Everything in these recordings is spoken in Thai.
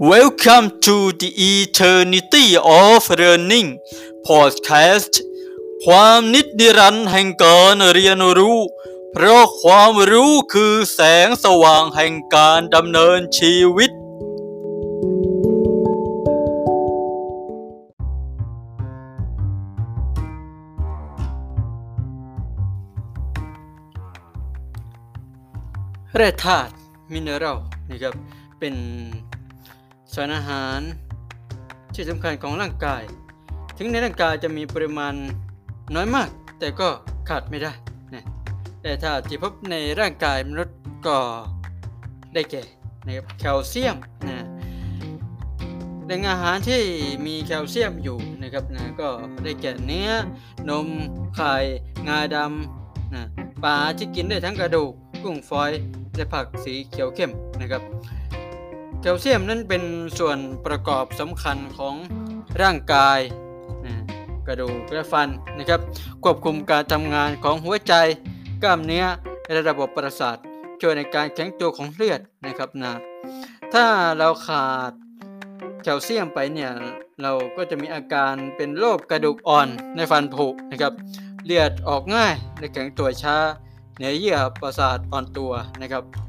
Welcome to the Eternity of Learning Podcast ความนิดนิรันดรแห่งการเรียนรู้ เพราะความรู้คือแสงสว่างแห่งการดำเนินชีวิต แร่ธาตุมินเนอรัลนะครับเป็น สารอาหาร ที่สำคัญของร่างกาย ถึงในร่างกายจะมีปริมาณน้อยมาก แต่ก็ขาดไม่ได้นะแต่ถ้าที่พบในร่างกายมนุษย์ก็ได้แก่นะครับแคลเซียมนะแหล่งอาหารที่มีแคลเซียมอยู่นะครับนะก็ได้แก่เนื้อนมไข่งาดำนะปลาที่กินได้ทั้งกระดูกกุ้งฝอยและผักสีเขียวเข้มนะครับ แคลเซียมนั้นเป็นส่วนประกอบสำคัญของร่างกายกระดูกและฟันนะครับ ควบคุมการทำงานของหัวใจ กล้ามเนื้อและระบบประสาทช่วยในการแข็งตัวของเลือดนะครับนะถ้าเราขาดแคลเซียมไปเนี่ยเราก็จะมีอาการเป็นโรคกระดูกอ่อนในฟันผุนะครับ เลือดออกง่ายและแข็งตัวช้าเนื้อเยื่อประสาทอ่อนตัวนะครับ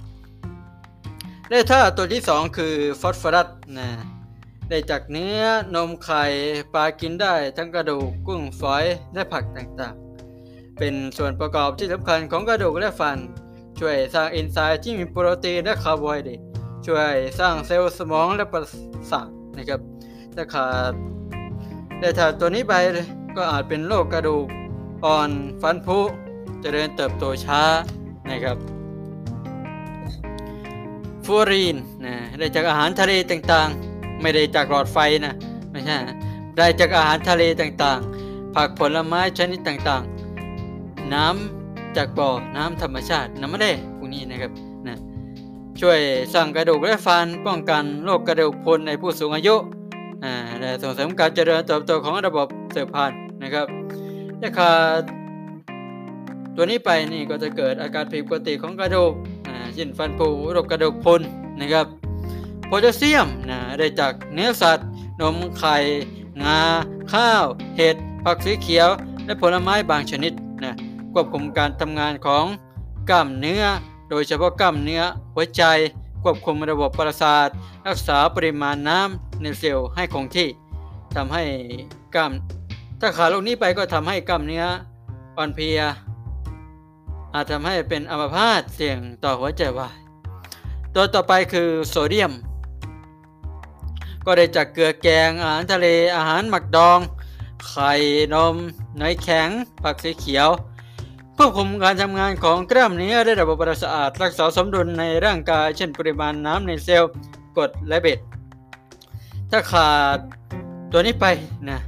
ได้ถ้าตัวที่ 2 คือฟอสฟอรัสนะได้จากเนื้อนมไข่ปลากินได้ทั้งกระดูกกุ้งฝอยและผักต่างๆ เป็นส่วนประกอบที่สำคัญของกระดูกและฟัน ช่วยสร้างเอนไซม์ที่มีโปรตีนและคาร์โบไฮเดรตช่วยสร้างเซลล์สมองและประสาทนะครับถ้าขาดได้ถ้าตัวนี้ไปก็อาจเป็นโรคกระดูกอ่อนฟันผุเจริญเติบโตช้านะครับ ฟูรีนนะได้จากอาหารทะเลต่างๆ ไม่ได้จากหลอดไฟนะไม่ใช่นะได้จากอาหารทะเลต่างๆ ผักผลไม้ชนิดต่างๆ น้ำจากบ่อน้ำธรรมชาติน้ำมะเดพวกนี้นะครับนะช่วยสร้างกระดูกและฟันป้องกันโรคกระดูกพรุนในผู้สูงอายุและส่งเสริมการเจริญเติบโตของระบบสืบพันธุ์นะครับถ้าขาดตัวนี้ไปนี่ก็จะเกิดอาการผิดปกติของกระดูก เช่นฟันผุรคกระดูกพรุนนะครับโพแทสเซียมนะได้จากเนื้อสัตว์ นมไข่งา ข้าว เห็ด ผักสีเขียว และผลไม้บางชนิดนะควบคุมการทำงานของกล้ามเนื้อ โดยเฉพาะกล้ามเนื้อหัวใจ ควบคุมระบบประสาท รักษาปริมาณน้ำในเซลล์ให้คงที่ทำให้กล้าม ถ้าขาดโรคนี้ไปก็ทำให้กล้ามเนื้ออ่อนเพลีย อาจทำให้เป็นอัมพาตเสี่ยงต่อหัวใจวายตัวต่อไปคือโซเดียม ก็ได้จากเกลือแกงอาหารทะเลอาหารหมักดอง ไข่นมเนยแข็ง ผักสีเขียวควบคุมการทำงานของกล้ามเนื้อและระบบประสาทรักษาสมดุลในร่างกาย เช่นปริมาณน้ำในเซลล์กรดและเบ็ด ถ้าขาดตัวนี้ไปนะ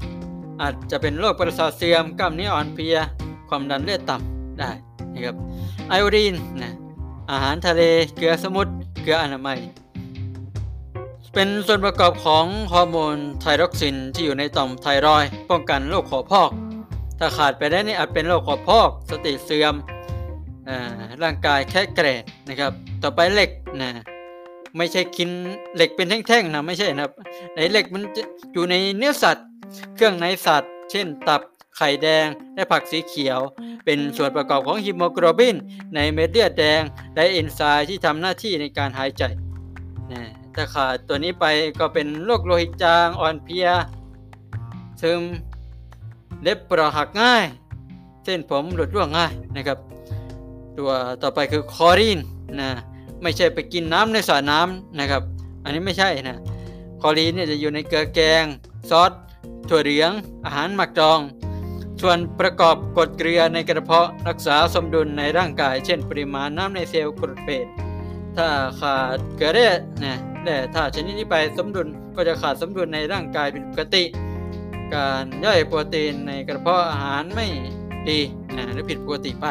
อาจจะเป็นโรคประสาทเสื่อมกล้ามเนื้ออ่อนเพลีย ความดันเลือดต่ำ ได้นะครับไอโอดีนนะอาหารทะเลเกลือสมุทรเกลืออนามัย เป็นส่วนประกอบของฮอร์โมนไทรอกซินที่อยู่ในต่อมไทรอยป้องกันโรคขอพอก ถ้าขาดไปได้นี่อาจเป็นโรคขอพอก สติเสื่อมอ่าร่างกายแค่เกรดนะครับ ต่อไปเหล็กนะไม่ใช่กินเหล็กเป็นแท่งๆนะไม่ใช่นะครับในเหล็กมันจะอยู่ในเนื้อสัตว์ เครื่องในสัตว์ เช่นตับ ไข่แดง และผักสีเขียว เป็นส่วนประกอบของฮีโมโกลบิน ในเม็ดเลือดแดง และเอนไซม์ที่ทำหน้าที่ในการหายใจนะถ้าขาดตัวนี้ไปก็เป็นโรคโลหิตจางอ่อนเพลียซึมเล็บเปราะหักง่าย เส้นผมหลุดร่วงง่ายนะครับ ตัวต่อไปคือคลอรีนนะไม่ใช่ไปกินน้ำในสระน้ำนะครับ อันนี้ไม่ใช่นะคลอรีนเนี่ยจะอยู่ในเกลือแกง ซอสถั่วเหลือง อาหารหมักดอง ส่วนประกอบกรดเกลือในกระเพาะรักษาสมดุลในร่างกาย เช่น ปริมาณน้ำในเซลล์กรดเปดถ้าขาดเกลือแร่นะแร่ธาตุชนิดนี้ไปสมดุลก็จะขาดสมดุลในร่างกายเป็นปกติ การย่อยโปรตีนในกระเพาะอาหารไม่ดีนะหรือผิดปกติไป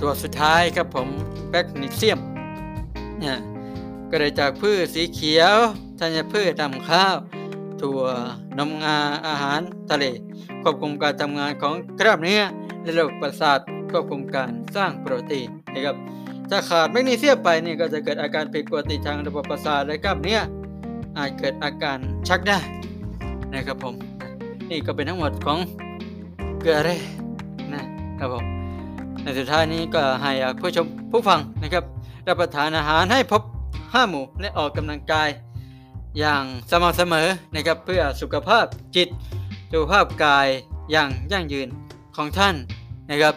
ตัวสุดท้ายครับผมแบคนิเซียมเนี่ยก็ได้จากพืชสีเขียวธัญพืชดำข้าว ถั่วนมงาอาหารทะเล ควบคุมการทำงานของกล้ามเนื้อและระบบประสาทควบคุมการสร้างโปรตีนนะครับถ้าขาดแมกนีเซียมไปนี่ก็จะเกิดอาการผิดปกติทางระบบประสาทและกล้ามเนื้ออาจเกิดอาการชักได้นะครับผมนี่ก็เป็นทั้งหมดของเกลือแร่นะครับผมในสุดท้ายนี้ก็ให้ผู้ชมผู้ฟังนะครับรับประทานอาหารให้พบห้าหมู่และออกกำลังกาย อย่างสม่ำเสมอนะครับเพื่อสุขภาพจิต สุขภาพกายอย่างยั่งยืนของท่านนะครับ